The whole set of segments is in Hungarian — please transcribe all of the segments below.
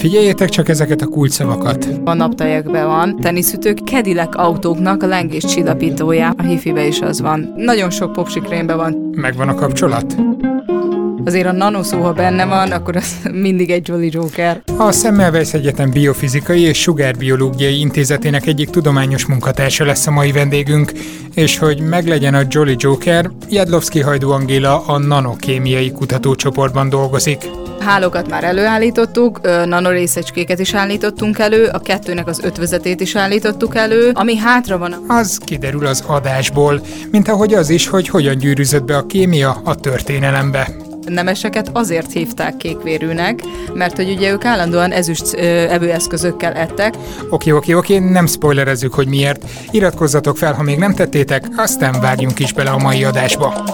Figyeljétek csak ezeket a kulcsszavakat. A naptajakban van teniszütők, Cadillac autóknak a lengés csillapítója. A hifibe is az van. Nagyon sok popsikrémben van. Megvan a kapcsolat? Azért a nanoszó, ha benne van, akkor az mindig egy Jolly Joker. A Semmelweis Egyetem Biofizikai és Sugárbiológiai Intézetének egyik tudományos munkatársa lesz a mai vendégünk, és hogy meglegyen a Jolly Joker, Jadlovski Hajdú Angéla a nanokémiai kutatócsoportban dolgozik. Hálókat már előállítottuk, nanorészecskéket is állítottunk elő, a kettőnek az ötvezetét is állítottuk elő, ami hátra van. Az kiderül az adásból, mint ahogy az is, hogy hogyan gyűrűzött be a kémia a történelembe nemeseket azért hívták kékvérűnek, mert hogy ugye ők állandóan ezüst evőeszközökkel ettek. Oké, oké, oké, nem spoilerezzük, hogy miért. Iratkozzatok fel, ha még nem tettétek, aztán vágjunk is bele a mai adásba.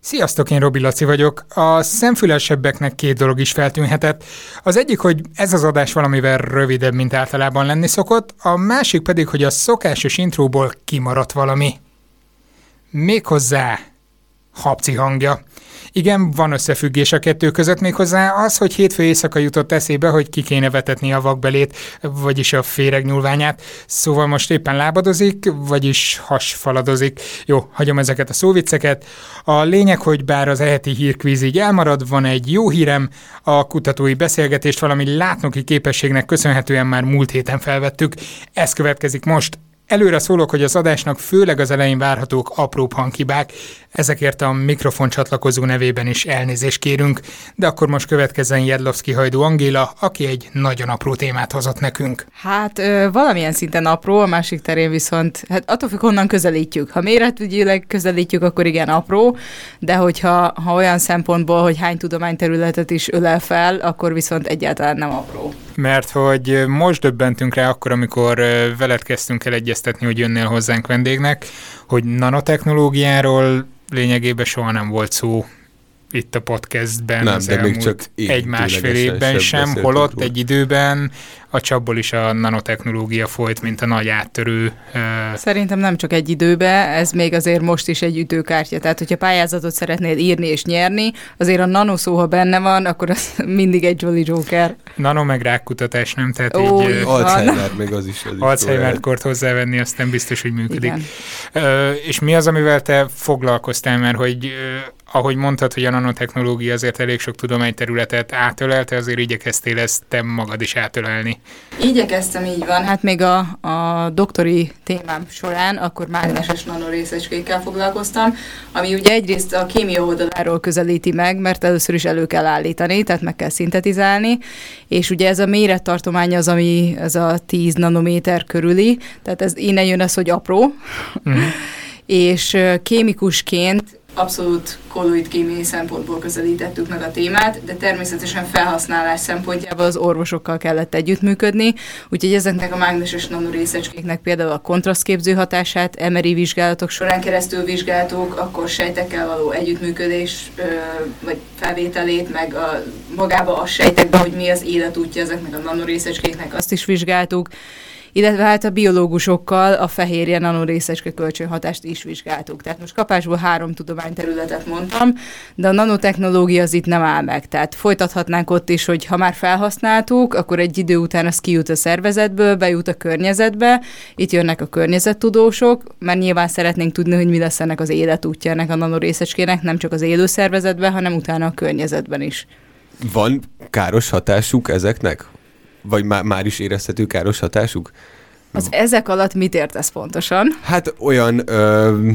Sziasztok, én Robi Laci vagyok. A szemfülesebbeknek két dolog is feltűnhetett. Az egyik, hogy ez az adás valamivel rövidebb, mint általában lenni szokott, a másik pedig, hogy a szokásos intróból kimaradt valami. Méghozzá habci hangja. Igen, van összefüggés a kettő között méghozzá az, hogy hétfő éjszaka jutott eszébe, hogy ki kéne vetetni a vakbelét, vagyis a féreg nyúlványát. Szóval most éppen lábadozik, vagyis hasfaladozik. Jó, hagyom ezeket a szóvicceket. A lényeg, hogy bár az eheti hírkvíz így elmarad, van egy jó hírem, a kutatói beszélgetést valami látnoki képességnek köszönhetően már múlt héten felvettük. Ez következik most, Előre szólok, hogy az adásnak főleg az elején várhatók apróbb hanghibák, ezekért a mikrofon csatlakozó nevében is elnézést kérünk, de akkor most következzen Jedlovszki Hajdú Angéla, aki egy nagyon apró témát hozott nekünk. Hát ö, valamilyen szinten apró, a másik terén viszont, hát attól függ, honnan közelítjük. Ha méretügyileg közelítjük, akkor igen apró, de hogyha ha olyan szempontból, hogy hány tudományterületet is ölel fel, akkor viszont egyáltalán nem apró. Mert hogy most döbbentünk rá akkor, amikor veled kezdtünk el egyeztetni, hogy jönnél hozzánk vendégnek, hogy nanotechnológiáról lényegében soha nem volt szó itt a podcastben nem, az de még csak egy-másfél évben sem, holott róla. egy időben a csapból is a nanotechnológia folyt, mint a nagy áttörő. Szerintem nem csak egy időbe, ez még azért most is egy ütőkártya. Tehát, hogyha pályázatot szeretnél írni és nyerni, azért a nanoszó, ha benne van, akkor az mindig egy Jolly Joker. Nano meg rákkutatás, nem? Tehát Ó, így, Alzheimer még az is. Az Alzheimer kort hozzávenni, aztán biztos, hogy működik. Igen. és mi az, amivel te foglalkoztál, mert hogy ahogy mondtad, hogy a nanotechnológia azért elég sok tudományterületet átölelte, azért igyekeztél ezt te magad is átölelni. Igyekeztem, így van. Hát még a, a doktori témám során akkor mágneses nanorészecskékkel foglalkoztam, ami ugye egyrészt a kémia oldaláról közelíti meg, mert először is elő kell állítani, tehát meg kell szintetizálni, és ugye ez a mérettartomány az, ami ez a 10 nanométer körüli, tehát ez innen jön az, hogy apró, mm. és kémikusként abszolút kolloid kémiai szempontból közelítettük meg a témát, de természetesen felhasználás szempontjából az orvosokkal kellett együttműködni, úgyhogy ezeknek a mágneses nanorészecskéknek például a kontrasztképző hatását MRI vizsgálatok során keresztül vizsgáltuk, akkor sejtekkel való együttműködés vagy felvételét, meg a, magába a sejtekbe, hogy mi az életútja ezeknek a nanorészecskéknek, azt is vizsgáltuk, illetve hát a biológusokkal a fehérje nanorészecske kölcsönhatást is vizsgáltuk. Tehát most kapásból három tudományterületet mondtam, de a nanotechnológia az itt nem áll meg. Tehát folytathatnánk ott is, hogy ha már felhasználtuk, akkor egy idő után az kijut a szervezetből, bejut a környezetbe, itt jönnek a környezettudósok, mert nyilván szeretnénk tudni, hogy mi lesz ennek az életútja ennek a nanorészecskének, nem csak az élő szervezetben, hanem utána a környezetben is. Van káros hatásuk ezeknek? Vagy má- már is érezhető káros hatásuk? Az ezek alatt mit értesz pontosan? Hát olyan ö,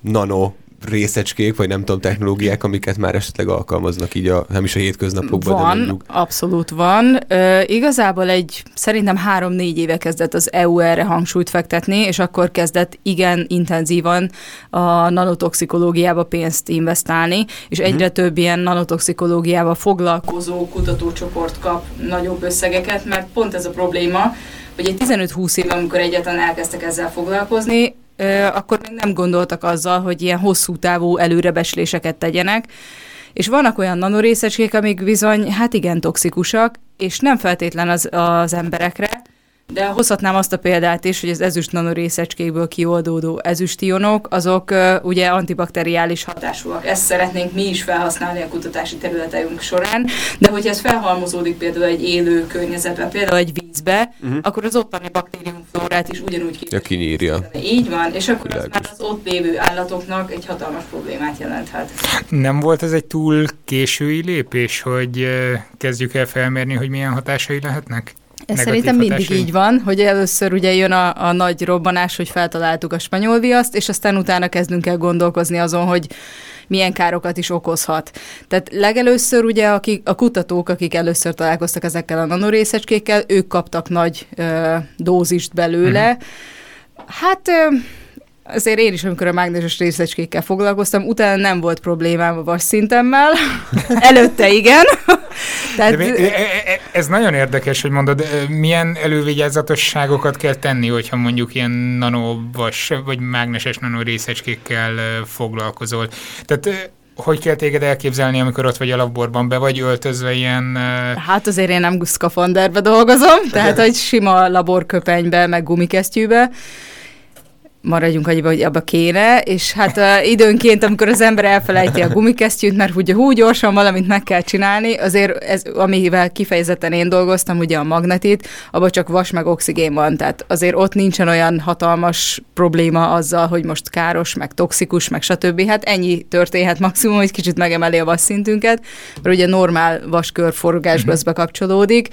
nano részecskék, vagy nem tudom, technológiák, amiket már esetleg alkalmaznak így a, nem is a hétköznapokban. Van, mondjuk. abszolút van. Ö, igazából egy, szerintem három-négy éve kezdett az EU erre hangsúlyt fektetni, és akkor kezdett igen intenzívan a nanotoxikológiába pénzt investálni, és mhm. egyre hmm. több ilyen nanotoxikológiával foglalkozó kutatócsoport kap nagyobb összegeket, mert pont ez a probléma, hogy egy 15-20 év, amikor egyáltalán elkezdtek ezzel foglalkozni, akkor még nem gondoltak azzal, hogy ilyen hosszú távú előrebesléseket tegyenek, és vannak olyan nanorészecskék, amik bizony, hát igen, toxikusak, és nem feltétlen az, az emberekre, De hozhatnám azt a példát is, hogy az ezüst nanorészecskékből kioldódó ezüstionok, azok uh, ugye antibakteriális hatásúak. Ezt szeretnénk mi is felhasználni a kutatási területeink során, de hogyha ez felhalmozódik például egy élő környezetben, például egy vízbe, uh-huh. akkor az ottani baktériumflórát is ugyanúgy ki. Ja, kinyírja. Így van, és akkor az már az ott lévő állatoknak egy hatalmas problémát jelenthet. Nem volt ez egy túl késői lépés, hogy kezdjük el felmérni, hogy milyen hatásai lehetnek? Ez szerintem mindig hatásai. így van, hogy először ugye jön a, a nagy robbanás, hogy feltaláltuk a spanyol viaszt, és aztán utána kezdünk el gondolkozni azon, hogy milyen károkat is okozhat. Tehát legelőször ugye akik, a kutatók, akik először találkoztak ezekkel a nanorészecskékkel, ők kaptak nagy ö, dózist belőle. Mm-hmm. Hát... Ö, azért én is, amikor a mágneses részecskékkel foglalkoztam, utána nem volt problémám a vas szintemmel, előtte igen. Tehát... De e- e- e- ez nagyon érdekes, hogy mondod, milyen elővigyázatosságokat kell tenni, hogyha mondjuk ilyen nanovas vagy mágneses nanorészecskékkel foglalkozol. Tehát hogy kell téged elképzelni, amikor ott vagy a laborban, be vagy öltözve ilyen... Hát azért én nem szkafanderbe dolgozom, tehát hogy sima laborköpenybe, meg gumikesztyűbe, maradjunk annyiba, hogy abba kéne, és hát uh, időnként, amikor az ember elfelejti a gumikesztyűt, mert ugye hú, gyorsan valamit meg kell csinálni, azért ez, amivel kifejezetten én dolgoztam, ugye a magnetit, abban csak vas meg oxigén van, tehát azért ott nincsen olyan hatalmas probléma azzal, hogy most káros, meg toxikus, meg stb. Hát ennyi történhet maximum, hogy kicsit megemeli a vas szintünket, mert ugye normál vaskörforgásba uh-huh. bekapcsolódik,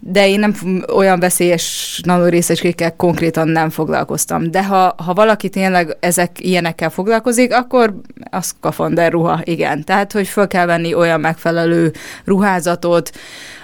de én nem olyan veszélyes nanorészecskékkel konkrétan nem foglalkoztam. De ha, ha valaki tényleg ezek ilyenekkel foglalkozik, akkor az kafander ruha, igen. Tehát, hogy föl kell venni olyan megfelelő ruházatot,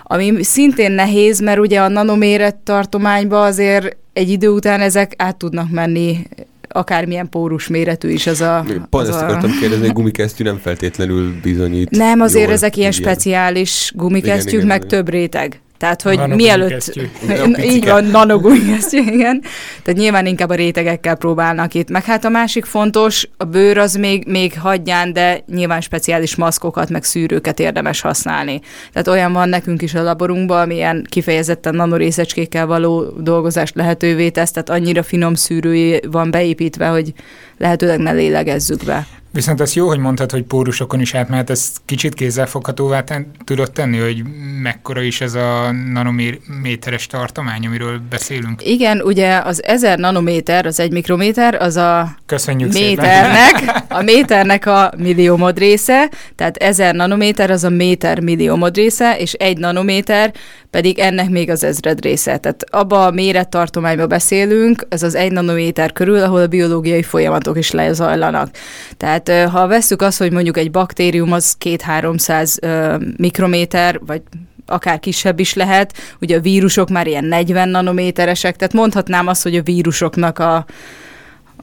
ami szintén nehéz, mert ugye a nanoméret tartományba azért egy idő után ezek át tudnak menni akármilyen pórus méretű is az a... Pont az ezt a... akartam kérdezni, hogy gumikesztyű nem feltétlenül bizonyít. Nem, azért ezek ilyen speciális gumikesztyűk, meg igen. több réteg. Tehát, hogy mielőtt... Így van, nanogumikesztyű, igen. Tehát nyilván inkább a rétegekkel próbálnak itt. Meg hát a másik fontos, a bőr az még, még hagyján, de nyilván speciális maszkokat, meg szűrőket érdemes használni. Tehát olyan van nekünk is a laborunkban, amilyen kifejezetten nanorészecskékkel való dolgozást lehetővé tesz, tehát annyira finom szűrői van beépítve, hogy lehetőleg ne lélegezzük be. Viszont az jó, hogy mondtad, hogy pórusokon is átmehet, ezt kicsit kézzelfoghatóvá ten, tudod tenni, hogy mekkora is ez a nanométeres tartomány, amiről beszélünk? Igen, ugye az 1000 nanométer, az egy mikrométer, az a Köszönjük méternek, szépen. a méternek a milliómod része, tehát 1000 nanométer az a méter milliómod része, és egy nanométer pedig ennek még az ezred része. Tehát abba a mérettartományba beszélünk, ez az egy nanométer körül, ahol a biológiai folyamatok is lezajlanak. Tehát ha veszük azt, hogy mondjuk egy baktérium az 2-300 mikrométer, vagy akár kisebb is lehet, ugye a vírusok már ilyen 40 nanométeresek, tehát mondhatnám azt, hogy a vírusoknak a,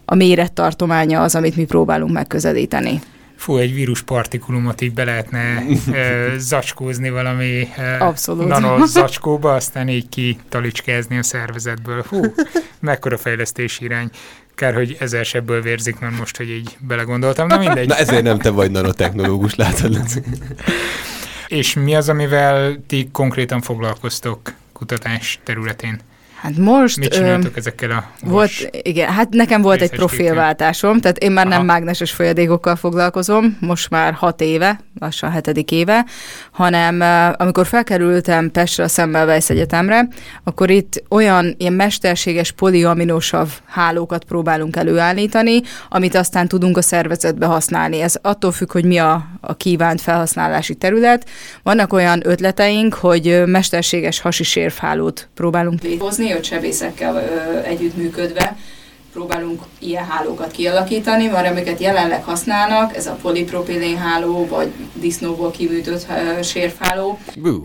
a mérettartománya az, amit mi próbálunk megközelíteni fú, egy víruspartikulumot így be lehetne ö, zacskózni valami Abszolút. nano zacskóba, aztán így kitalicskázni a szervezetből. Hú, mekkora fejlesztési irány. Kár, hogy ezer sebből vérzik, mert most, hogy így belegondoltam, na mindegy. Na ezért nem te vagy nanotechnológus, látod. És mi az, amivel ti konkrétan foglalkoztok kutatás területén? Hát most... Mit csináltok ö, ezekkel a volt, Igen, hát nekem volt egy profilváltásom, tehát én már Aha. nem mágneses folyadékokkal foglalkozom, most már hat éve, lassan hetedik éve, hanem amikor felkerültem Pestre a Semmelweis Egyetemre, akkor itt olyan ilyen mesterséges poliaminosav hálókat próbálunk előállítani, amit aztán tudunk a szervezetbe használni. Ez attól függ, hogy mi a, a kívánt felhasználási terület. Vannak olyan ötleteink, hogy mesterséges hasisérvhálót próbálunk létrehozni, hogy sebészekkel együttműködve próbálunk ilyen hálókat kialakítani, mert amiket jelenleg használnak, ez a polipropilén háló, vagy disznóból kiműtött sérfháló.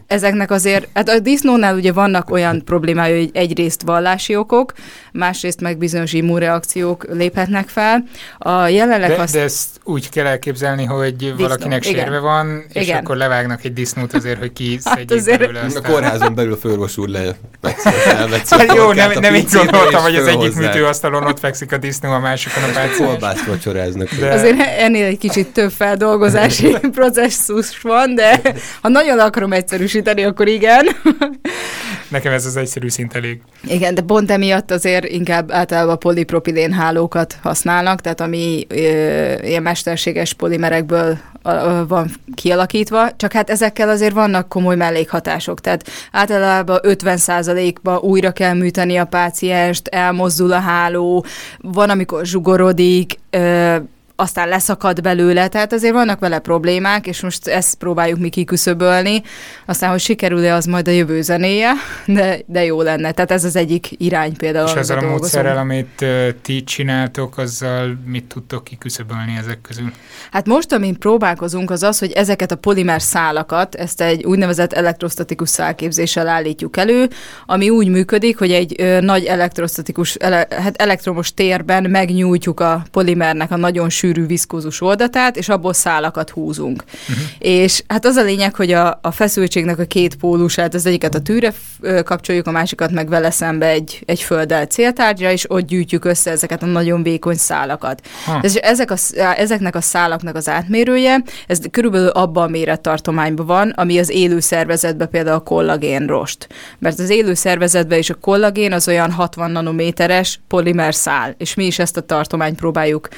Ezeknek azért, hát a disznónál ugye vannak olyan problémái, hogy egyrészt vallási okok, másrészt meg bizonyos immunreakciók léphetnek fel. A jelenleg de, de ezt úgy kell elképzelni, hogy disznó, valakinek igen. sérve van, és igen. akkor levágnak egy disznót azért, hogy kiszedjék hát azért... belőle. Aztán. A kórházon belül főorvos úr le. Hát jó, nem, nem így gondoltam, hogy az egyik műtőasztalon ott fekszik a disznó, a másikon a páciens. Kolbászt vacsoráznak. De... Azért ennél egy kicsit több feldolgozási processzus van, de ha nagyon akarom egyszerűsíteni, akkor igen. Nekem ez az egyszerű szint elég. Igen, de pont emiatt azért inkább általában polipropilén hálókat használnak, tehát ami ö, ilyen mesterséges polimerekből van kialakítva, csak hát ezekkel azért vannak komoly mellékhatások, tehát általában 50%-ba újra kell műteni a pácienst, elmozdul a háló, van, amikor zsugorodik, aztán leszakad belőle, tehát azért vannak vele problémák, és most ezt próbáljuk mi kiküszöbölni, aztán, hogy sikerül-e, az majd a jövő zenéje, de, de jó lenne. Tehát ez az egyik irány például. És ezzel a módszerrel, amit uh, ti csináltok, azzal mit tudtok kiküszöbölni ezek közül? Hát most, amin próbálkozunk, az az, hogy ezeket a polimer szálakat, ezt egy úgynevezett elektrostatikus szálképzéssel állítjuk elő, ami úgy működik, hogy egy ö, nagy elektrostatikus, ele, hát elektromos térben megnyújtjuk a polimernek a nagyon sűrű viszkózus oldatát, és abból szálakat húzunk. Uh-huh. És hát az a lényeg, hogy a, a feszültségnek a két pólusát, az egyiket a tűre kapcsoljuk, a másikat meg vele szembe egy, egy földdel céltárgyra, és ott gyűjtjük össze ezeket a nagyon vékony szálakat. Ha. És ezek a, ezeknek a szálaknak az átmérője, ez körülbelül abban a mérettartományban van, ami az élő szervezetben például a kollagén rost. Mert az élő szervezetben is a kollagén az olyan 60 nanométeres polimer szál, és mi is ezt a tartományt próbáljuk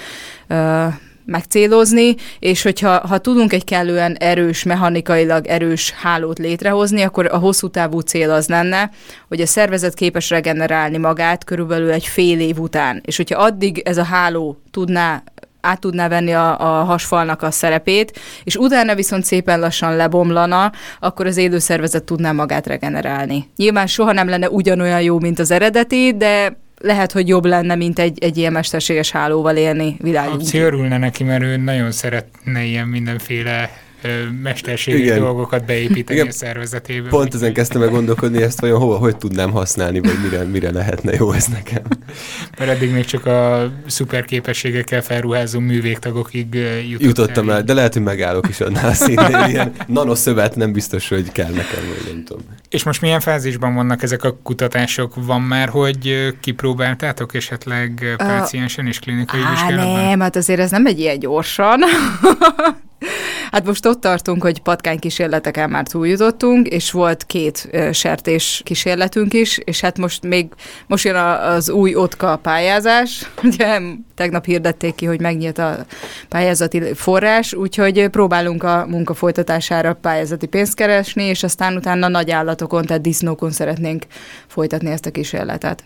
megcélozni, és hogyha ha tudunk egy kellően erős, mechanikailag erős hálót létrehozni, akkor a hosszú távú cél az lenne, hogy a szervezet képes regenerálni magát körülbelül egy fél év után. És hogyha addig ez a háló tudná át tudná venni a, a hasfalnak a szerepét, és utána viszont szépen lassan lebomlana, akkor az élőszervezet tudná magát regenerálni. Nyilván soha nem lenne ugyanolyan jó, mint az eredeti, de lehet, hogy jobb lenne, mint egy, egy ilyen mesterséges hálóval élni világban. Abci örülne neki, mert ő nagyon szeretne ilyen mindenféle mesterségi Igen. dolgokat beépíteni Igen. a szervezetébe. Pont ezen kezdtem meg gondolkodni, ezt vajon hova, hogy tudnám használni, vagy mire, mire lehetne jó ez nekem. Mert eddig még csak a szuper képességekkel felruházó művégtagokig jutottam, jutottam el. De lehet, hogy megállok is annál szintén. Ilyen nanoszövet nem biztos, hogy kell nekem, vagy nem tudom. És most milyen fázisban vannak ezek a kutatások? Van már, hogy kipróbáltátok esetleg páciensen és klinikai vizsgálatban? Nem, hát azért ez nem egy ilyen gyorsan. Hát most ott tartunk, hogy patkánykísérleteken már túljutottunk, és volt két sertés kísérletünk is, és hát most még, most jön az új OTKA pályázás, ugye tegnap hirdették ki, hogy megnyílt a pályázati forrás, úgyhogy próbálunk a munka folytatására pályázati pénzt keresni, és aztán utána nagy állatokon, tehát disznókon szeretnénk folytatni ezt a kísérletet.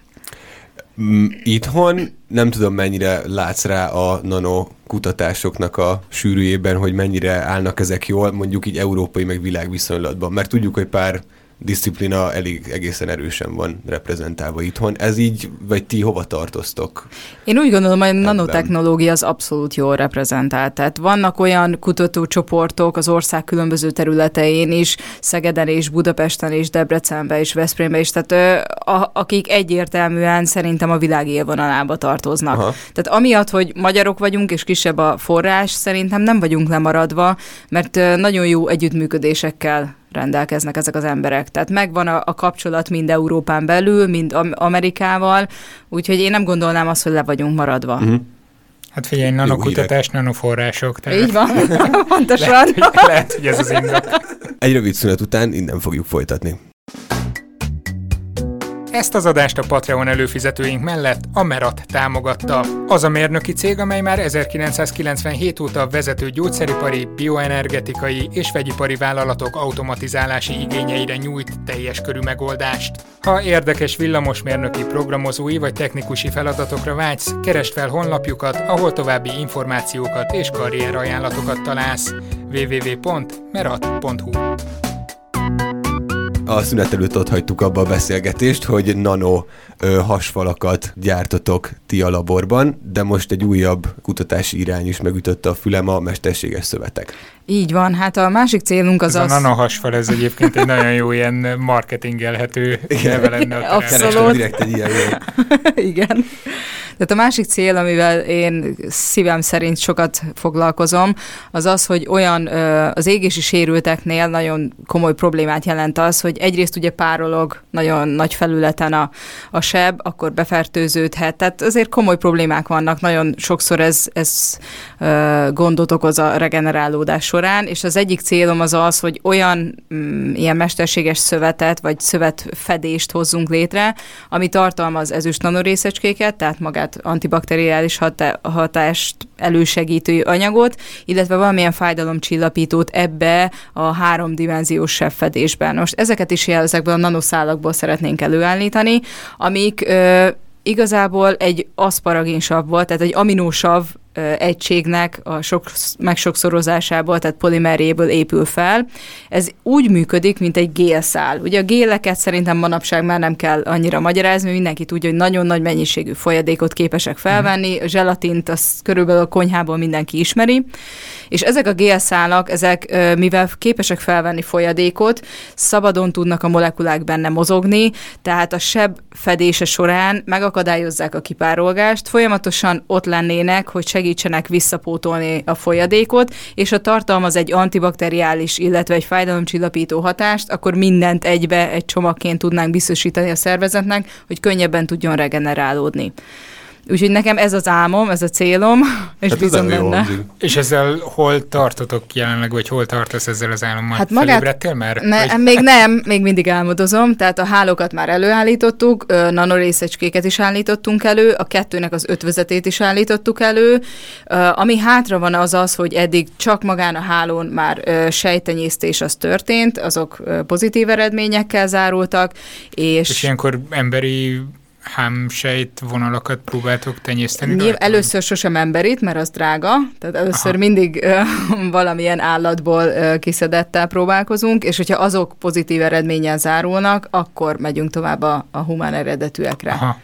Itthon nem tudom, mennyire látsz rá a nano kutatásoknak a sűrűjében, hogy mennyire állnak ezek jól, mondjuk így európai meg világviszonylatban. Mert tudjuk, hogy pár disziplina elég egészen erősen van reprezentálva itthon. Ez így, vagy ti hova tartoztok? Én úgy gondolom, hogy a nanotechnológia az abszolút jól reprezentált. Tehát vannak olyan kutatócsoportok az ország különböző területein is, Szegeden és Budapesten és Debrecenben és Veszprémben is, tehát a, akik egyértelműen szerintem a világ élvonalába tartoznak. Aha. Tehát amiatt, hogy magyarok vagyunk és kisebb a forrás, szerintem nem vagyunk lemaradva, mert nagyon jó együttműködésekkel rendelkeznek ezek az emberek. Tehát megvan a, a kapcsolat mind Európán belül, mind Amerikával, úgyhogy én nem gondolnám azt, hogy le vagyunk maradva. Uh-huh. Hát figyelj, nanokutatás, nanoforrások. Tehát Így van, pontosan. lehet, hogy, lehet, hogy ez az indok. Egy rövid szünet után innen fogjuk folytatni. Ezt az adást a Patreon előfizetőink mellett a Merat támogatta. Az a mérnöki cég, amely már 1997 óta vezető gyógyszeripari, bioenergetikai és vegyipari vállalatok automatizálási igényeire nyújt teljes körű megoldást. Ha érdekes villamosmérnöki programozói vagy technikusi feladatokra vágysz, keresd fel honlapjukat, ahol további információkat és karrierajánlatokat találsz. www.merat.hu a szünet előtt ott hagytuk abba a beszélgetést, hogy nano ö, hasfalakat gyártotok ti a laborban, de most egy újabb kutatási irány is megütötte a fülem a mesterséges szövetek. Így van, hát a másik célunk az ez az... a nanohasfal, ez egyébként egy nagyon jó ilyen marketingelhető neve lenne a Abszolút. direkt egy ilyen Igen. Tehát a másik cél, amivel én szívem szerint sokat foglalkozom, az az, hogy olyan az égési sérülteknél nagyon komoly problémát jelent az, hogy egyrészt ugye párolog nagyon nagy felületen a, a seb, akkor befertőződhet. Tehát azért komoly problémák vannak, nagyon sokszor ez, ez gondot okoz a regenerálódás során során, és az egyik célom az az, hogy olyan mm, ilyen mesterséges szövetet, vagy szövetfedést hozzunk létre, ami tartalmaz ezüst nanorészecskéket, tehát magát antibakteriális hatá- hatást elősegítő anyagot, illetve valamilyen fájdalomcsillapítót ebbe a háromdimenziós fedésben. Most ezeket is ezekből a nanoszálakból szeretnénk előállítani, amik ö, igazából egy aszparagénsav volt, tehát egy aminósav egységnek a sok megsokszorozásából, tehát polimeréből épül fel. Ez úgy működik, mint egy gélszál. Ugye a géleket szerintem manapság már nem kell annyira magyarázni, mindenki tudja, hogy nagyon nagy mennyiségű folyadékot képesek felvenni, a zselatint azt körülbelül a konyhából mindenki ismeri, és ezek a gélszálak, ezek mivel képesek felvenni folyadékot, szabadon tudnak a molekulák benne mozogni, tehát a seb fedése során megakadályozzák a kipárolgást, folyamatosan ott lennének, hogy segítsenek visszapótolni a folyadékot, és ha tartalmaz egy antibakteriális, illetve egy fájdalomcsillapító hatást, akkor mindent egybe, egy csomagként tudnánk biztosítani a szervezetnek, hogy könnyebben tudjon regenerálódni. Úgyhogy nekem ez az álmom, ez a célom, és hát bízom benne. És ezzel hol tartotok jelenleg, vagy hol tartasz ezzel az álommal? Hát magát, már? Ne, vagy? Még nem, még mindig álmodozom, tehát a hálókat már előállítottuk, nanorészecskéket is állítottunk elő, a kettőnek az ötvözetét is állítottuk elő. Ami hátra van az az, hogy eddig csak magán a hálón már sejtenyésztés az történt, azok pozitív eredményekkel zárultak, és... És ilyenkor emberi hámsejt vonalakat próbáltok tenyészteni? Nyilv, először sosem emberit, mert az drága, tehát először Aha. mindig ö, valamilyen állatból ö, kiszedettel próbálkozunk, és hogyha azok pozitív eredménnyel zárulnak, akkor megyünk tovább a, a humán eredetűekre. Aha.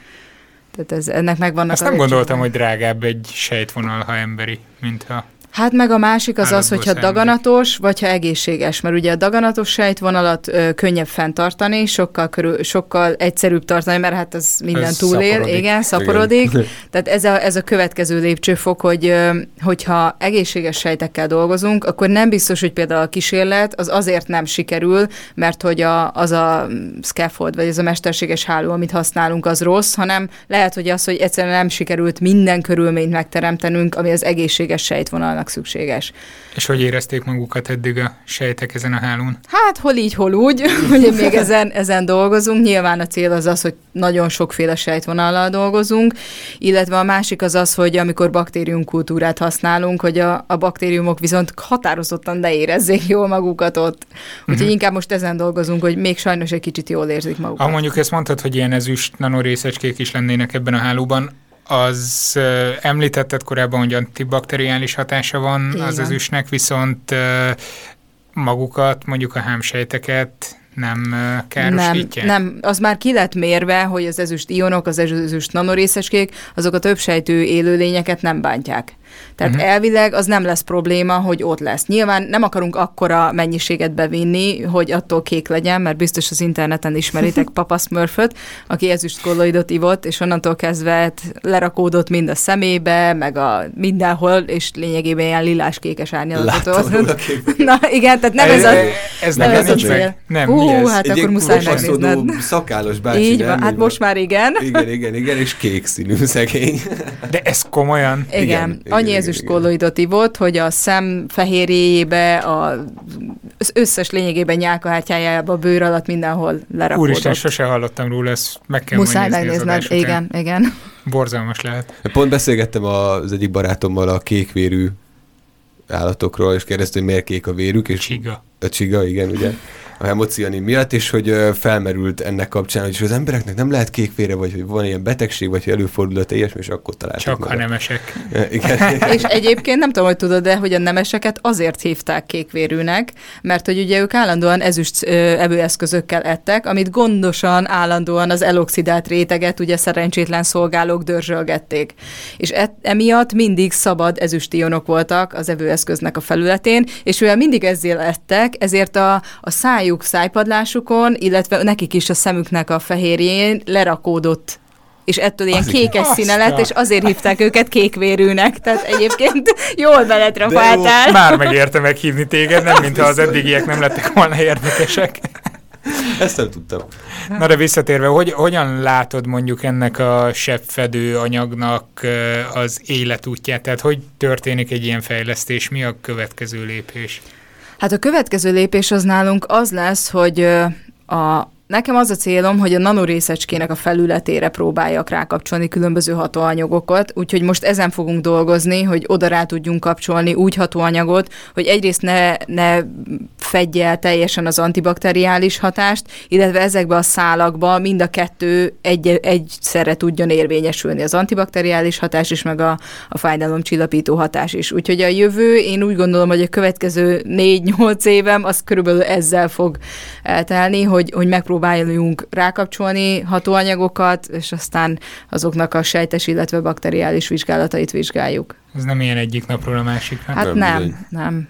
Tehát ez, ennek megvannak Azt nem gondoltam, hogy drágább egy sejtvonal, ha emberi, mint ha Hát meg a másik az az, hogyha daganatos, vagy ha egészséges, mert ugye a daganatos sejtvonalat ö, könnyebb fenntartani, sokkal, körül, sokkal egyszerűbb tartani, mert hát az minden ez túlél, szaporodik. igen, szaporodik. Igen. Tehát ez a, ez a következő lépcsőfok, hogy ö, hogyha egészséges sejtekkel dolgozunk, akkor nem biztos, hogy például a kísérlet az azért nem sikerül, mert hogy a, az a scaffold, vagy ez a mesterséges háló, amit használunk, az rossz, hanem lehet, hogy az, hogy egyszerűen nem sikerült minden körülményt megteremtenünk, ami az egészséges sejtvonalnak magunknak szükséges. És hogy érezték magukat eddig a sejtek ezen a hálón? Hát hol így, hol úgy, ugye még ezen, ezen dolgozunk. Nyilván a cél az az, hogy nagyon sokféle sejtvonallal dolgozunk, illetve a másik az az, hogy amikor baktériumkultúrát használunk, hogy a, a baktériumok viszont határozottan ne érezzék jól magukat ott. Úgyhogy uh-huh. inkább most ezen dolgozunk, hogy még sajnos egy kicsit jól érzik magukat. Ha mondjuk ezt mondtad, hogy ilyen ezüst nanorészecskék is lennének ebben a hálóban, az említetted korábban, hogy antibakteriális hatása van Igen. az ezüstnek, viszont magukat, mondjuk a hámsejteket nem károsítja? Nem, nem, az már ki lett mérve, hogy az ezüst ionok, az ezüst nanorészecskék, azok a többsejtő élőlényeket nem bántják. Tehát uh-huh. elvileg az nem lesz probléma, hogy ott lesz. Nyilván nem akarunk akkora mennyiséget bevinni, hogy attól kék legyen, mert biztos az interneten ismeritek Papa Smurföt, aki ezüst kolloidot ivott, és onnantól kezdve lerakódott mind a szemébe, meg a mindenhol, és lényegében ilyen lilás-kékes árnyalatot. Na igen, tehát nem ez, a, ez nem, nem ez a cél. Nem, Hú, ez? hát Egy akkor muszáj megnézned. Szakálos bácsi, Így van, hát most már igen. Igen, igen, igen, és kék színű szegény. De ez komolyan? Igen, igen annyi ezüst kolloidot ivott, hogy a szem fehérjéjébe, a, az összes lényegében nyálkahártyájába, a bőr alatt mindenhol lerakódott. Úristen, sose hallottam róla, ezt meg kell Muszáj megnézned, igen, igen. Borzalmas lehet. Pont beszélgettem az egyik barátommal a kékvérű állatokról, és kérdezte, hogy miért kék a vérük. És csiga. A csiga, igen, ugye a hemocianin miatt, és hogy felmerült ennek kapcsán, hogy az embereknek nem lehet kékvére, vagy hogy van ilyen betegség, vagy hogy előfordulhat ilyesmi, és akkor találtak Csak meg. ha nemesek. Igen. és egyébként nem tudom, hogy tudod, de hogy a nemeseket azért hívták kékvérűnek, mert hogy ugye ők állandóan ezüst evőeszközökkel ettek, amit gondosan, állandóan az eloxidált réteget ugye szerencsétlen szolgálók dörzsölgették. És e- emiatt mindig szabad ezüstionok voltak az evőeszköznek a felületén, és mivel mindig ezzel ettek, ezért a, a száj szájuk szájpadlásukon, illetve nekik is a szemüknek a fehérjén lerakódott és ettől ilyen az kékes színe lett, és azért hívták őket kékvérűnek. Tehát egyébként jól beletrafáltál. Már megérte meghívni téged, nem mintha az eddigiek nem lettek volna érdekesek. Ezt nem tudtam. Na de visszatérve, hogy, hogyan látod mondjuk ennek a sebfedő anyagnak az életútját? Tehát hogy történik egy ilyen fejlesztés? Mi a következő lépés? Hát a következő lépés az nálunk az lesz, hogy a Nekem az a célom, hogy a nanorészecskének a felületére próbáljak rákapcsolni különböző hatóanyagokat, úgyhogy most ezen fogunk dolgozni, hogy oda rá tudjunk kapcsolni úgy hatóanyagot, hogy egyrészt ne, ne fedje el teljesen az antibakteriális hatást, illetve ezekbe a szálakba mind a kettő egy, egyszerre tudjon érvényesülni, az antibakteriális hatás is, meg a, a fájdalomcsillapító hatás is. Úgyhogy a jövő, én úgy gondolom, hogy a következő négy-nyolc évem, az körülbelül ezzel fog eltelni, hogy, hogy megpróbáljuk próbáljunk rákapcsolni hatóanyagokat, és aztán azoknak a sejtes, illetve bakteriális vizsgálatait vizsgáljuk. Ez nem ilyen egyik napról a másikra? Hát nem, nem.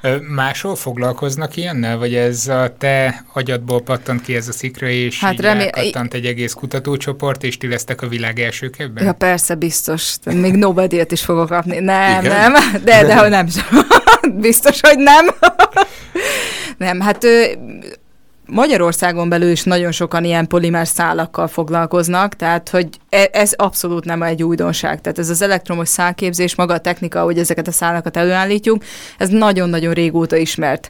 nem. Máshol foglalkoznak ilyennel, vagy ez a te agyadból pattant ki ez a szikra, és hát remé- pattant egy egész kutatócsoport, és ti lesztek a világ elsők ebben? Ja, persze, biztos. Még Nobel-díjat is fogok kapni. Nem, Igen? nem, de, de nem. biztos, hogy nem. nem, hát Magyarországon belül is nagyon sokan ilyen polimer szálakkal foglalkoznak, tehát hogy e, ez abszolút nem egy újdonság. Tehát ez az elektromos szálképzés, maga a technika, hogy ezeket a szálakat előállítjuk, ez nagyon-nagyon régóta ismert.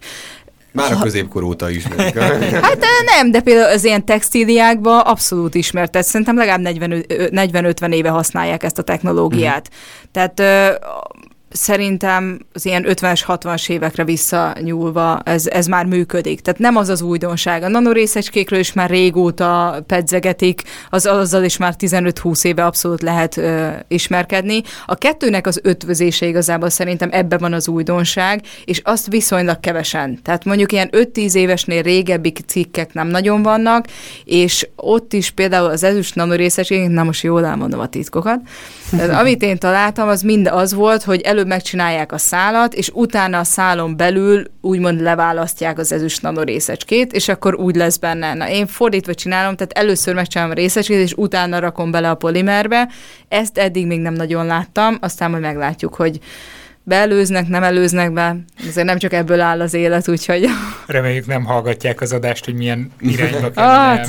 Már a középkor óta ismerik. hát nem, de például az ilyen textíliákban abszolút ismert. Tehát szerintem legalább 40-50 éve használják ezt a technológiát. Mm. Tehát szerintem az ilyen 50-es, 60-as évekre visszanyúlva ez, ez már működik. Tehát nem az az újdonság. A nanorészecskékről is már régóta pedzegetik, az, azzal is már 15-20 éve abszolút lehet ö, ismerkedni. A kettőnek az ötvözése igazából szerintem ebben van az újdonság, és azt viszonylag kevesen. Tehát mondjuk ilyen 5-10 évesnél régebbi cikkek nem nagyon vannak, és ott is például az ezüst nanorészecskék, na most jól elmondom a titkokat, tehát, amit én találtam, az mind az volt, hogy előbb megcsinálják a szálat, és utána a szálon belül úgymond leválasztják az ezüst nanorészecskét, és akkor úgy lesz benne. Na, én fordítva csinálom, tehát először megcsinálom a részecskét, és utána rakom bele a polimerbe. Ezt eddig még nem nagyon láttam, aztán majd meglátjuk, hogy beelőznek, nem előznek be. Azért nem csak ebből áll az élet, úgyhogy... Reméljük nem hallgatják az adást, hogy milyen irányba kell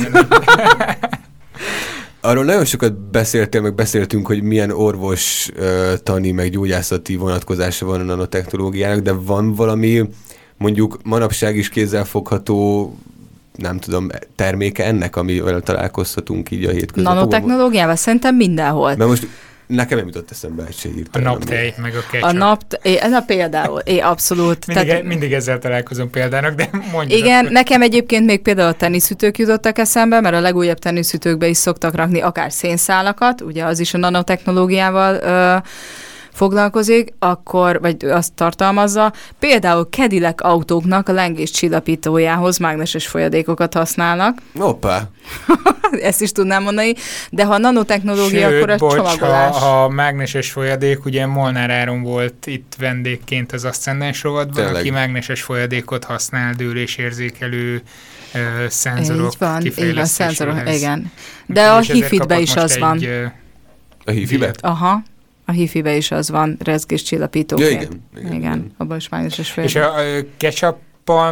Arról nagyon sokat beszéltél, meg beszéltünk, hogy milyen orvos tani, meg gyógyászati vonatkozása van a nanotechnológiának, de van valami mondjuk manapság is kézzelfogható nem tudom, terméke ennek, amivel találkozhatunk így a hétköznapokban? Nanotechnológiával szerintem mindenhol. Mert most Nekem nem jutott eszembe egy se A naptej, meg a ketchup. A nap, ez a például, é, abszolút. mindig, Tehát, mindig ezzel találkozom példának, de mondjuk. Igen, akkor. nekem egyébként még például a teniszütők jutottak eszembe, mert a legújabb teniszütőkbe is szoktak rakni akár szénszálakat, ugye az is a nanotechnológiával ö, foglalkozik, akkor, vagy azt tartalmazza, például Cadillac autóknak a lengés csillapítójához mágneses folyadékokat használnak. Hoppá! Ezt is tudnám mondani, de ha a nanotechnológia, Sőt, akkor a bocs, csomagolás. Ha, ha mágneses folyadék, ugye Molnár Áron volt itt vendégként az Ascendens rovatban, Tényleg. aki mágneses folyadékot használ dőlésérzékelő uh, szenzorok így van, így van, szenzorok, igen. De a hifitbe is az egy, van. A hifibe? Aha. A hifibe is az van, rezgés csillapító. Ja, igen, igen, igen. igen. abban is mágneses És a, a ketchup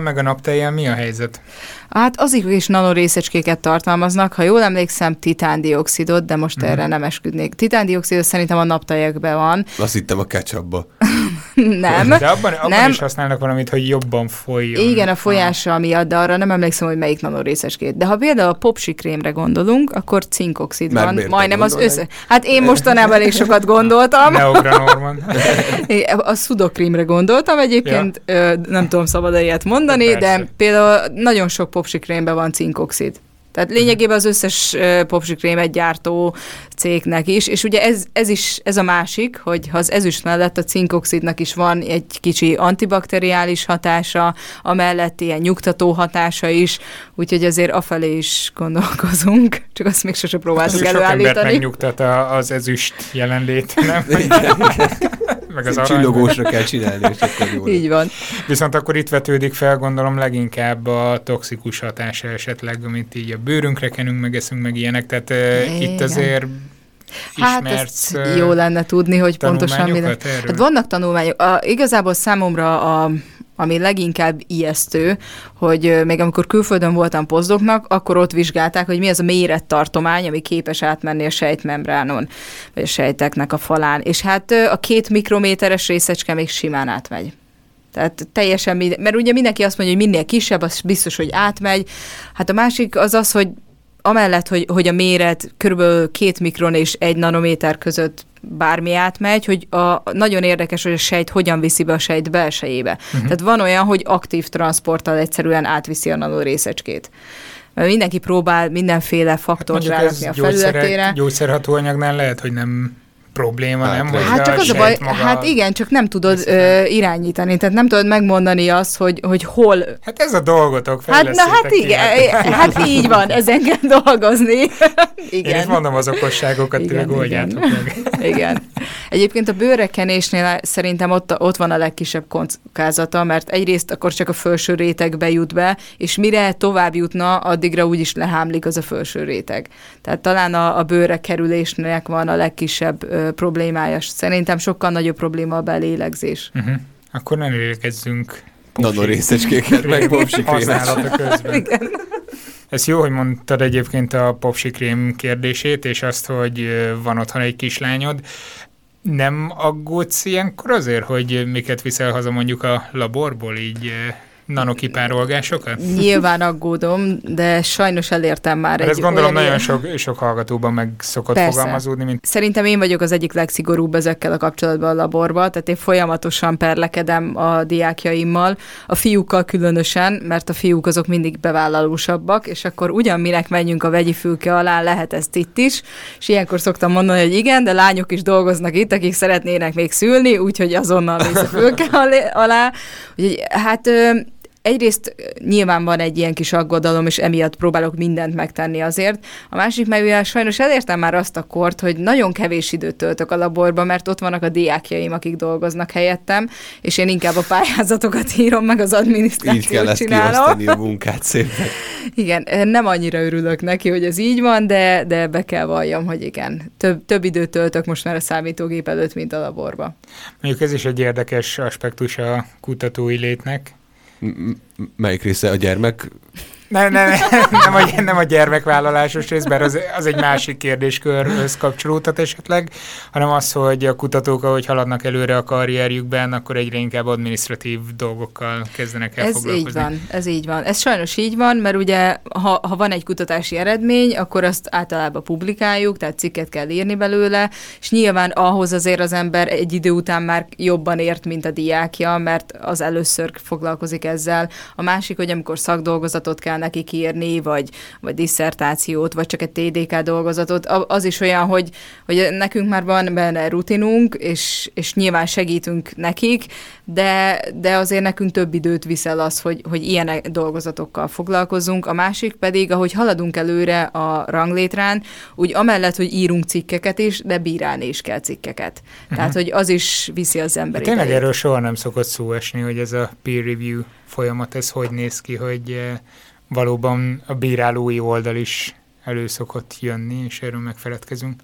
meg a naptejjel mi a helyzet? Hát azok is nanorészecskéket tartalmaznak, ha jól emlékszem, titándioxidot, de most mm. erre nem esküdnék. Titándioxid szerintem a naptejekben van. Azt hittem a ketchupba. nem. De abban, abban nem. is használnak valamit, hogy jobban folyjon. Igen, a folyása ah. miatt, de arra nem emlékszem, hogy melyik nanorészecskét. De ha például a popsi krémre gondolunk, akkor cinkoxid Már van. Majdnem az össze. Hát én mostanában elég sokat gondoltam. Neogranorman. a szudokrémre gondoltam egyébként, ja. nem tudom szabad ilyet mondani, de, de például nagyon sok popsikrémben van cinkoxid. Tehát lényegében az összes popsikrémet gyártó cégnek is, és ugye ez, ez is ez a másik, hogy ha az ezüst mellett a cinkoxidnak is van egy kicsi antibakteriális hatása, amellett ilyen nyugtató hatása is, úgyhogy azért afelé is gondolkozunk, csak azt még sose próbáltuk az előállítani. Sok megnyugtat az ezüst jelenlét, nem? meg az Csillogósra kell csinálni, és akkor jó. Így van. Viszont akkor itt vetődik fel, gondolom leginkább a toxikus hatása esetleg, amit így a bőrünkre kenünk, meg eszünk, meg ilyenek, tehát uh, itt azért Hát ezt jó lenne tudni, hogy pontosan mi. Hát vannak tanulmányok. A, igazából számomra a ami leginkább ijesztő, hogy még amikor külföldön voltam pozdoknak, akkor ott vizsgálták, hogy mi az a mérettartomány, ami képes átmenni a sejtmembránon, vagy a sejteknek a falán. És hát a két mikrométeres részecske még simán átmegy. Tehát teljesen mert ugye mindenki azt mondja, hogy minél kisebb, az biztos, hogy átmegy. Hát a másik az az, hogy amellett, hogy, hogy a méret kb. két mikron és egy nanométer között bármi átmegy, hogy a, nagyon érdekes, hogy a sejt hogyan viszi be a sejt belsejébe. Uh-huh. Tehát van olyan, hogy aktív transporttal egyszerűen átviszi a nanorészecskét. Mert mindenki próbál mindenféle faktort hát rárakni a felületére. Gyógyszerhatóanyagnál lehet, hogy nem probléma, hát, nem? Hát csak az a baj, maga... hát igen, csak nem tudod ö, irányítani, tehát nem tudod megmondani azt, hogy, hogy hol... Hát ez a dolgotok, Hát na hát igen, hát így van, ezen kell dolgozni. igen. Én is mondom az okosságokat, igen, oldjátok meg. igen. Egyébként a bőrekenésnél szerintem ott, ott van a legkisebb kockázata, mert egyrészt akkor csak a felső rétegbe jut be, és mire tovább jutna, addigra úgyis lehámlik az a felső réteg. Tehát talán a, a bőre kerülésnek van a legkisebb ö, problémája. Szerintem sokkal nagyobb probléma a belélegzés. Uh-huh. Akkor nem lélegezzünk nanorészecskéket, meg popsikrém közben. Igen. Ez jó, hogy mondtad egyébként a popsikrém kérdését, és azt, hogy van otthon egy kislányod. Nem aggódsz ilyenkor azért, hogy miket viszel haza mondjuk a laborból, így nanokipárolgásokat? Nyilván aggódom, de sajnos elértem már egy Ezt gondolom olyan nagyon sok, sok hallgatóban meg szokott Persze. fogalmazódni. Mint... Szerintem én vagyok az egyik legszigorúbb ezekkel a kapcsolatban a laborban, tehát én folyamatosan perlekedem a diákjaimmal, a fiúkkal különösen, mert a fiúk azok mindig bevállalósabbak, és akkor ugyan minek menjünk a vegyi fülke alá, lehet ezt itt is, és ilyenkor szoktam mondani, hogy igen, de lányok is dolgoznak itt, akik szeretnének még szülni, úgyhogy azonnal mész a fülke alá. Úgyhogy, hát egyrészt nyilván van egy ilyen kis aggodalom, és emiatt próbálok mindent megtenni azért. A másik meg ugye sajnos elértem már azt a kort, hogy nagyon kevés időt töltök a laborba, mert ott vannak a diákjaim, akik dolgoznak helyettem, és én inkább a pályázatokat írom, meg az adminisztrációt így kell csinálom. a munkát szépen. Igen, nem annyira örülök neki, hogy ez így van, de, de be kell valljam, hogy igen, több, több időt töltök most már a számítógép előtt, mint a laborba. Mondjuk ez is egy érdekes aspektus a kutatói létnek, melyik része a gyermek nem, nem, nem, a, nem a gyermekvállalásos részben, az, az egy másik kérdéskörhöz kapcsolódhat esetleg, hanem az, hogy a kutatók, ahogy haladnak előre a karrierjükben, akkor egyre inkább administratív dolgokkal kezdenek el ez foglalkozni. így van, ez így van. Ez sajnos így van, mert ugye, ha, ha van egy kutatási eredmény, akkor azt általában publikáljuk, tehát cikket kell írni belőle, és nyilván ahhoz azért az ember egy idő után már jobban ért, mint a diákja, mert az először foglalkozik ezzel. A másik, hogy amikor szakdolgozatot kell nekik írni, vagy, vagy disszertációt, vagy csak egy TDK dolgozatot, az is olyan, hogy, hogy nekünk már van benne rutinunk, és, és nyilván segítünk nekik, de, de azért nekünk több időt viszel az, hogy, hogy ilyen dolgozatokkal foglalkozunk. A másik pedig, ahogy haladunk előre a ranglétrán, úgy amellett, hogy írunk cikkeket is, de bírálni is kell cikkeket. Uh-huh. Tehát, hogy az is viszi az emberi. Tényleg erről soha nem szokott szó esni, hogy ez a peer review folyamat, ez hogy néz ki, hogy eh, valóban a bírálói oldal is elő szokott jönni, és erről megfeledkezünk.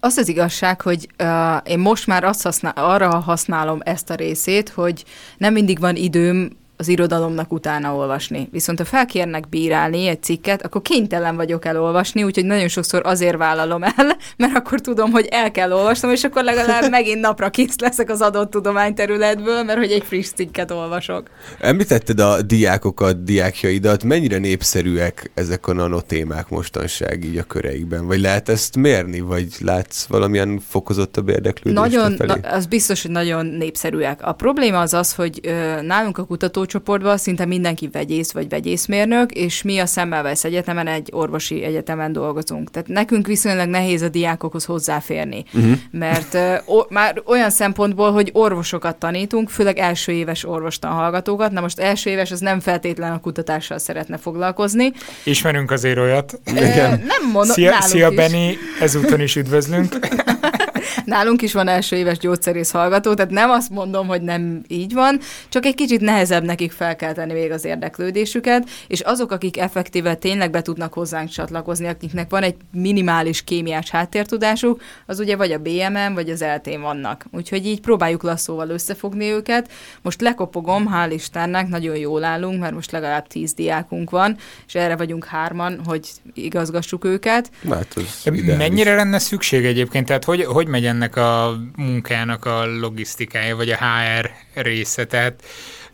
Az az igazság, hogy uh, én most már azt használ, arra használom ezt a részét, hogy nem mindig van időm az irodalomnak utána olvasni. Viszont ha felkérnek bírálni egy cikket, akkor kénytelen vagyok elolvasni, úgyhogy nagyon sokszor azért vállalom el, mert akkor tudom, hogy el kell olvasnom, és akkor legalább megint napra kész leszek az adott tudományterületből, mert hogy egy friss cikket olvasok. Említetted a diákokat, diákjaidat, mennyire népszerűek ezek a nanotémák mostanság így a köreikben? Vagy lehet ezt mérni, vagy látsz valamilyen fokozottabb érdeklődést? Nagyon, na, az biztos, hogy nagyon népszerűek. A probléma az az, hogy ö, nálunk a kutató kutatócsoportban szinte mindenki vegyész vagy vegyészmérnök, és mi a Szemmelweis Egyetemen egy orvosi egyetemen dolgozunk. Tehát nekünk viszonylag nehéz a diákokhoz hozzáférni, uh-huh. mert o, már olyan szempontból, hogy orvosokat tanítunk, főleg első éves orvostan hallgatókat. Na most első éves az nem feltétlen a kutatással szeretne foglalkozni. Ismerünk azért olyat. Igen. Nem mondom, Szia, szia Benny, ezúton is üdvözlünk. Nálunk is van első éves gyógyszerész hallgató, tehát nem azt mondom, hogy nem így van, csak egy kicsit nehezebb nekik felkelteni még az érdeklődésüket, és azok, akik effektíve tényleg be tudnak hozzánk csatlakozni, akiknek van egy minimális kémiás háttértudásuk, az ugye vagy a BMM, vagy az eltén vannak. Úgyhogy így próbáljuk lasszóval összefogni őket. Most lekopogom, hál' Istennek, nagyon jól állunk, mert most legalább tíz diákunk van, és erre vagyunk hárman, hogy igazgassuk őket. Hát, Mennyire lenne szükség egyébként? Tehát hogy, hogy megy ennek a munkának a logisztikája, vagy a HR része? Tehát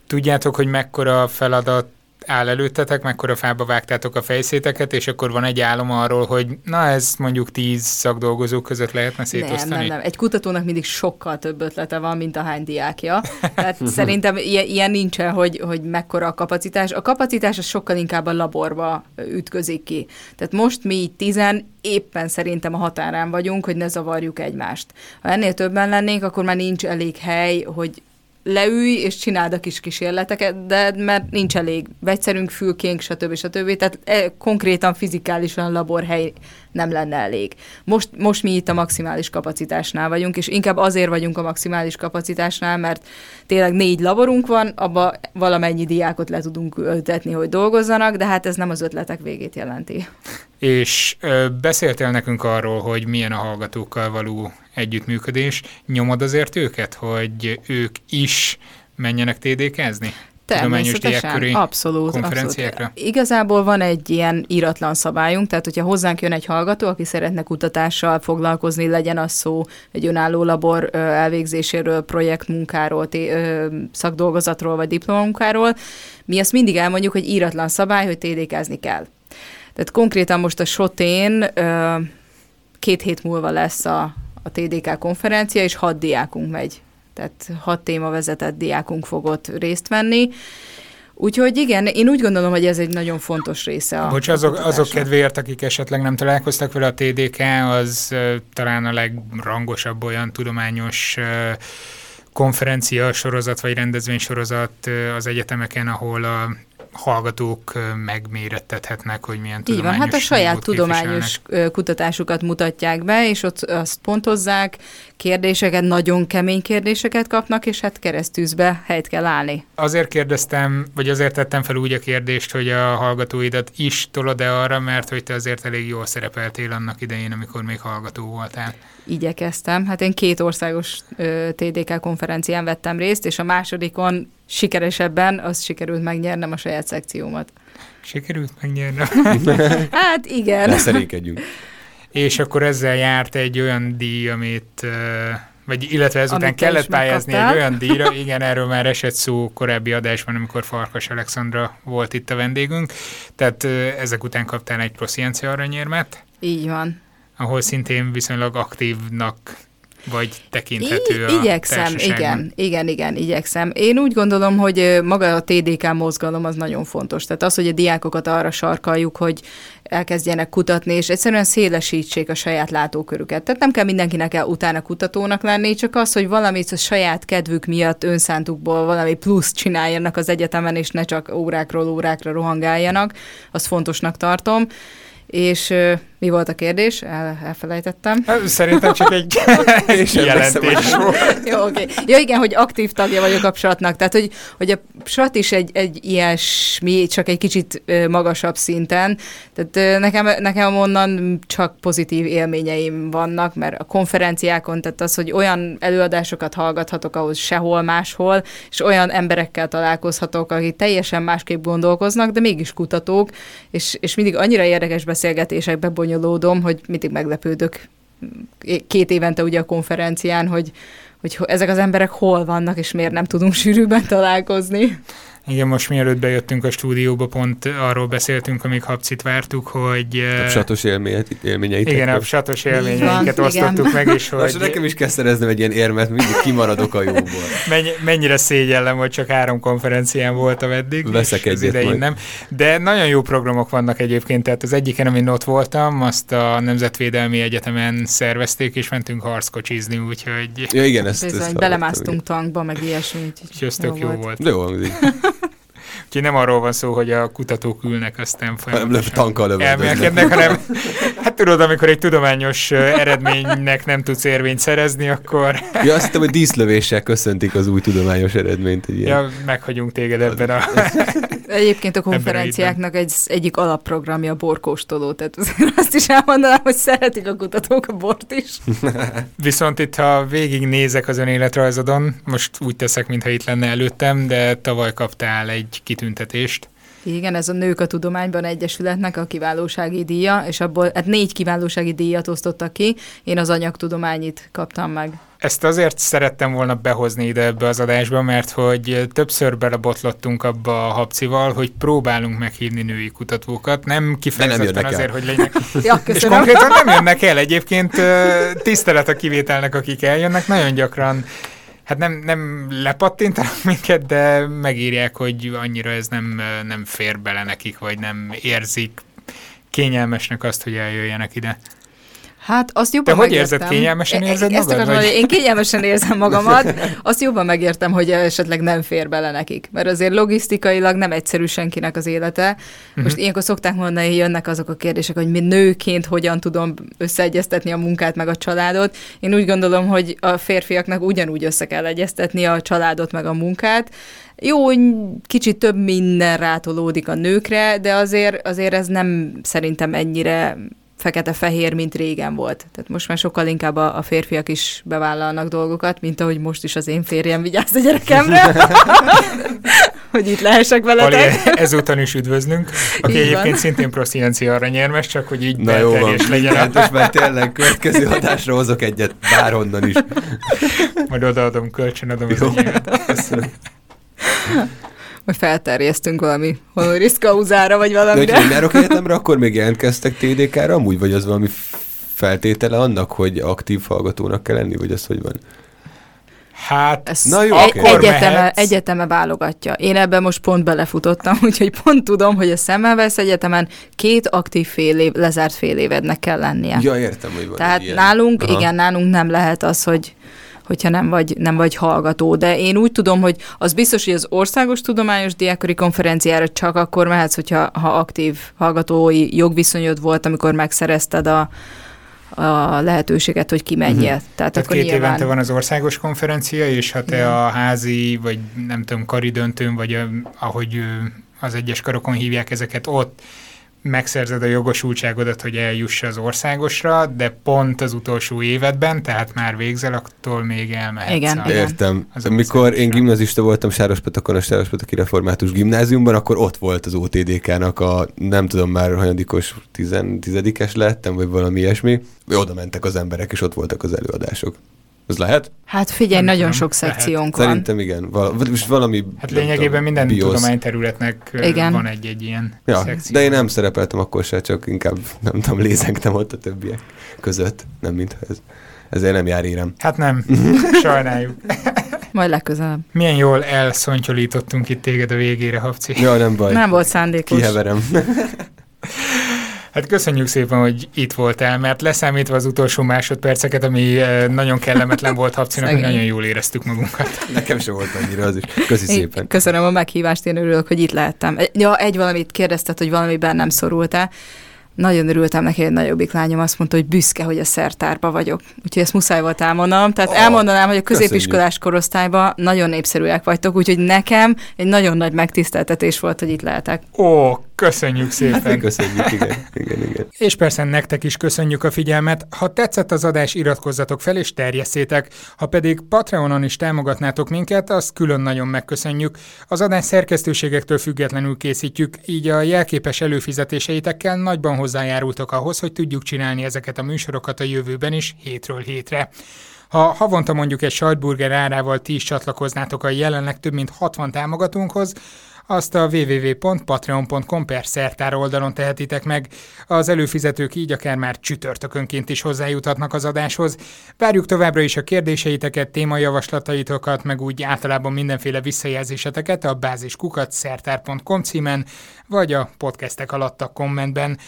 tudjátok, hogy mekkora feladat áll előttetek, mekkora fába vágtátok a fejszéteket, és akkor van egy álom arról, hogy na ez mondjuk tíz szakdolgozók között lehetne szétosztani? Nem, nem, nem. Egy kutatónak mindig sokkal több ötlete van, mint a hány diákja. Tehát szerintem ilyen, ilyen nincsen, hogy, hogy mekkora a kapacitás. A kapacitás az sokkal inkább a laborba ütközik ki. Tehát most mi így tizen éppen szerintem a határán vagyunk, hogy ne zavarjuk egymást. Ha ennél többen lennénk, akkor már nincs elég hely, hogy leülj és csináld a kis kísérleteket, de mert nincs elég vegyszerünk, fülkénk, stb. stb. Tehát e, konkrétan fizikálisan laborhely nem lenne elég. Most, most mi itt a maximális kapacitásnál vagyunk, és inkább azért vagyunk a maximális kapacitásnál, mert tényleg négy laborunk van, abba valamennyi diákot le tudunk ültetni, hogy dolgozzanak, de hát ez nem az ötletek végét jelenti. És beszéltél nekünk arról, hogy milyen a hallgatókkal való együttműködés. Nyomod azért őket, hogy ők is menjenek TDK-zni? Természetesen, abszolút, abszolút. Igazából van egy ilyen íratlan szabályunk, tehát hogyha hozzánk jön egy hallgató, aki szeretne kutatással foglalkozni, legyen az szó egy önálló labor elvégzéséről, projektmunkáról, szakdolgozatról vagy diplomamunkáról, mi azt mindig elmondjuk, hogy íratlan szabály, hogy TDK-zni kell. Tehát konkrétan most a SOTén két hét múlva lesz a, a TDK konferencia, és hat diákunk megy. Tehát hat téma vezetett diákunk fogott részt venni. Úgyhogy igen, én úgy gondolom, hogy ez egy nagyon fontos része a Bocs, azok, azok kedvéért, akik esetleg nem találkoztak vele, a TDK az uh, talán a legrangosabb olyan tudományos uh, konferencia sorozat vagy rendezvény sorozat az egyetemeken, ahol a hallgatók megmérettethetnek, hogy milyen Így van, hát a saját tudományos kutatásukat mutatják be, és ott azt pontozzák, kérdéseket, nagyon kemény kérdéseket kapnak, és hát keresztűzbe helyt kell állni. Azért kérdeztem, vagy azért tettem fel úgy a kérdést, hogy a hallgatóidat is tolod-e arra, mert hogy te azért elég jól szerepeltél annak idején, amikor még hallgató voltál. Igyekeztem. Hát én két országos TDK konferencián vettem részt, és a másodikon sikeresebben azt sikerült megnyernem a saját szekciómat. Sikerült megnyernem? hát igen. Leszerékedjünk. És akkor ezzel járt egy olyan díj, amit vagy illetve ezután Amit kellett pályázni egy olyan díjra, igen, erről már esett szó korábbi adásban, amikor Farkas Alexandra volt itt a vendégünk, tehát ezek után kaptál egy prosciencia aranyérmet. Így van. Ahol szintén viszonylag aktívnak vagy tekinthető I- Igyekszem, igen, igen, igen, igyekszem. Én úgy gondolom, hogy maga a TDK mozgalom az nagyon fontos. Tehát az, hogy a diákokat arra sarkaljuk, hogy elkezdjenek kutatni, és egyszerűen szélesítsék a saját látókörüket. Tehát nem kell mindenkinek el utána kutatónak lenni, csak az, hogy valamit a saját kedvük miatt, önszántukból valami plusz csináljanak az egyetemen, és ne csak órákról órákra rohangáljanak, azt fontosnak tartom. És mi volt a kérdés? El, elfelejtettem. Hát, szerintem csak egy jelentés volt. Jó, oké. Okay. Ja, igen, hogy aktív tagja vagyok a psatnak. Tehát, hogy, hogy a psat is egy, egy ilyesmi, csak egy kicsit magasabb szinten. Tehát nekem, nekem onnan csak pozitív élményeim vannak, mert a konferenciákon, tehát az, hogy olyan előadásokat hallgathatok ahhoz sehol máshol, és olyan emberekkel találkozhatok, akik teljesen másképp gondolkoznak, de mégis kutatók, és, és mindig annyira érdekes beszélgetésekbe bonyolódom, hogy mindig meglepődök két évente ugye a konferencián, hogy, hogy ezek az emberek hol vannak, és miért nem tudunk sűrűbben találkozni. Igen, most mielőtt bejöttünk a stúdióba, pont arról beszéltünk, amíg Habcit vártuk, hogy... A satos élményeit. Igen, a satos élményeinket van, osztottuk igen. meg, és hogy... Most nekem is kell szereznem egy ilyen érmet, mindig kimaradok a jóból. Mennyi, mennyire szégyellem, hogy csak három konferencián voltam eddig, Veszek és az idején majd. nem. De nagyon jó programok vannak egyébként, tehát az egyiken, amin ott voltam, azt a Nemzetvédelmi Egyetemen szervezték, és mentünk harckocsizni, úgyhogy... Ja igen, ezt, Bizony, ezt belemásztunk tankba, meg ilyesmi. Úgyhogy jó, jó volt. volt. De jó hangzik. Úgyhogy nem arról van szó, hogy a kutatók ülnek, aztán folyamatosan elmélkednek, hanem hát tudod, amikor egy tudományos eredménynek nem tudsz érvényt szerezni, akkor... Ja, azt hiszem, hogy díszlövéssel köszöntik az új tudományos eredményt. Ilyen. Ja, meghagyunk téged ebben a... Egyébként a konferenciáknak egy, egyik alapprogramja a borkóstoló, tehát azt is elmondanám, hogy szeretik a kutatók a bort is. Viszont itt, ha végignézek az ön életrajzodon, most úgy teszek, mintha itt lenne előttem, de tavaly kaptál egy kitüntetést. Igen, ez a Nők a Tudományban Egyesületnek a kiválósági díja, és abból hát négy kiválósági díjat osztottak ki, én az anyagtudományit kaptam meg. Ezt azért szerettem volna behozni ide ebbe az adásba, mert hogy többször belebotlottunk abba a habcival, hogy próbálunk meghívni női kutatókat, nem kifejezetten azért, el. hogy legyenek. ja, és konkrétan nem jönnek el egyébként, tisztelet a kivételnek, akik eljönnek, nagyon gyakran hát nem, nem lepattintanak minket, de megírják, hogy annyira ez nem, nem fér bele nekik, vagy nem érzik kényelmesnek azt, hogy eljöjjenek ide. Hát azt jobban Te hogy érzed, kényelmesen érzed magad? Ezt vagy? Én kényelmesen érzem magamat, azt jobban megértem, hogy esetleg nem fér bele nekik. Mert azért logisztikailag nem egyszerű senkinek az élete. Most uh-huh. ilyenkor szokták mondani, hogy jönnek azok a kérdések, hogy mi nőként hogyan tudom összeegyeztetni a munkát meg a családot. Én úgy gondolom, hogy a férfiaknak ugyanúgy össze kell egyeztetni a családot meg a munkát. Jó, kicsit több minden rátolódik a nőkre, de azért, azért ez nem szerintem ennyire fekete-fehér, mint régen volt. Tehát most már sokkal inkább a, a férfiak is bevállalnak dolgokat, mint ahogy most is az én férjem vigyáz a gyerekemre, hogy itt lehessek veletek. Pali, ezúton is üdvözlünk, aki így egyébként van. szintén prosciencia aranyérmes, csak hogy így Na jó van, legyen. Hát most már tényleg következő adásra hozok egyet bárhonnan is. Majd odaadom, kölcsönadom az enyémet. Köszönöm hogy felterjesztünk valami honoris causára, vagy valami. De hogyha járok egyetemre, akkor még jelentkeztek TDK-ra amúgy, vagy az valami feltétele annak, hogy aktív hallgatónak kell lenni, vagy az hogy van? Hát, Ezt Na jó, egy, okay. egyeteme, egyeteme válogatja. Én ebben most pont belefutottam, úgyhogy pont tudom, hogy a Szemmelweis Egyetemen két aktív fél év, lezárt fél évednek kell lennie. Ja, értem, hogy van Tehát ilyen. nálunk, Aha. igen, nálunk nem lehet az, hogy hogyha nem vagy, nem vagy hallgató. De én úgy tudom, hogy az biztos, hogy az Országos Tudományos Diákori Konferenciára csak akkor mehetsz, hogyha ha aktív hallgatói jogviszonyod volt, amikor megszerezted a, a lehetőséget, hogy kimenjél. Uh-huh. Tehát, Tehát akkor két nyilván... évente van az országos konferencia, és ha te Igen. a házi, vagy nem tudom, kari döntőn, vagy ahogy az egyes karokon hívják ezeket ott, megszerzed a jogosultságodat, hogy eljuss az országosra, de pont az utolsó évedben, tehát már végzel, attól még elmehetsz. Igen, a, Értem. Az Amikor én gimnazista voltam Sárospatakon, a Sárospataki Református Gimnáziumban, akkor ott volt az OTDK-nak a, nem tudom már, hanyadikos, tizen, tizedikes lettem, vagy valami ilyesmi. Oda mentek az emberek, és ott voltak az előadások. Ez lehet? Hát figyelj, nem nagyon sok szekciónk lehet. van. Szerintem igen. Val- most valami... Hát lényegében tudom, minden biosz. tudományterületnek igen. van egy-egy ilyen ja, szekció. De én nem szerepeltem akkor se, csak inkább nem tudom, lézengtem ott a többiek között. Nem mintha ez. Ezért nem jár érem. Hát nem. Sajnáljuk. Majd legközelebb. Milyen jól elszontyolítottunk itt téged a végére, Habci. Ja, nem baj. Nem volt szándékos. Kiheverem. Hát köszönjük szépen, hogy itt voltál, mert leszámítva az utolsó másodperceket, ami eh, nagyon kellemetlen volt Habcinak, hogy nagyon jól éreztük magunkat. Nekem sem volt annyira az is. Köszi szépen. Köszönöm a meghívást, én örülök, hogy itt lehettem. Ja, egy valamit kérdezted, hogy valamiben nem szorultál nagyon örültem neki, egy nagyobbik lányom azt mondta, hogy büszke, hogy a szertárba vagyok. Úgyhogy ezt muszáj volt elmondanom. Tehát oh, elmondanám, hogy a középiskolás korosztályban nagyon népszerűek vagytok, úgyhogy nekem egy nagyon nagy megtiszteltetés volt, hogy itt lehetek. Ó, köszönjük szépen. Hát, köszönjük, igen, igen, igen. És persze nektek is köszönjük a figyelmet. Ha tetszett az adás, iratkozzatok fel és terjesszétek. Ha pedig Patreonon is támogatnátok minket, azt külön nagyon megköszönjük. Az adás szerkesztőségektől függetlenül készítjük, így a jelképes előfizetéseitekkel nagyban hozzájárultok ahhoz, hogy tudjuk csinálni ezeket a műsorokat a jövőben is, hétről hétre. Ha havonta mondjuk egy sajtburger árával ti is csatlakoznátok a jelenleg több mint 60 támogatónkhoz, azt a www.patreon.com per szertár oldalon tehetitek meg. Az előfizetők így akár már csütörtökönként is hozzájuthatnak az adáshoz. Várjuk továbbra is a kérdéseiteket, témajavaslataitokat, meg úgy általában mindenféle visszajelzéseteket a báziskukat szertár.com címen, vagy a podcastek alatt a kommentben.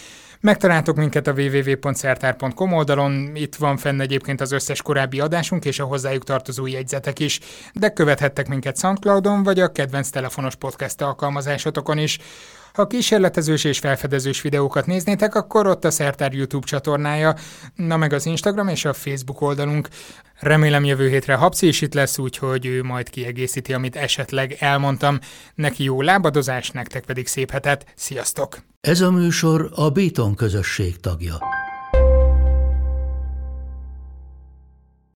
Megtaláltok minket a www.szertár.com oldalon, itt van fenn egyébként az összes korábbi adásunk és a hozzájuk tartozó jegyzetek is, de követhettek minket Soundcloudon vagy a kedvenc telefonos podcast alkalmazásotokon is. Ha kísérletezős és felfedezős videókat néznétek, akkor ott a Szertár YouTube csatornája, na meg az Instagram és a Facebook oldalunk. Remélem jövő hétre Habci is itt lesz, úgyhogy ő majd kiegészíti, amit esetleg elmondtam. Neki jó lábadozás, nektek pedig szép hetet. Sziasztok! Ez a műsor a Béton közösség tagja.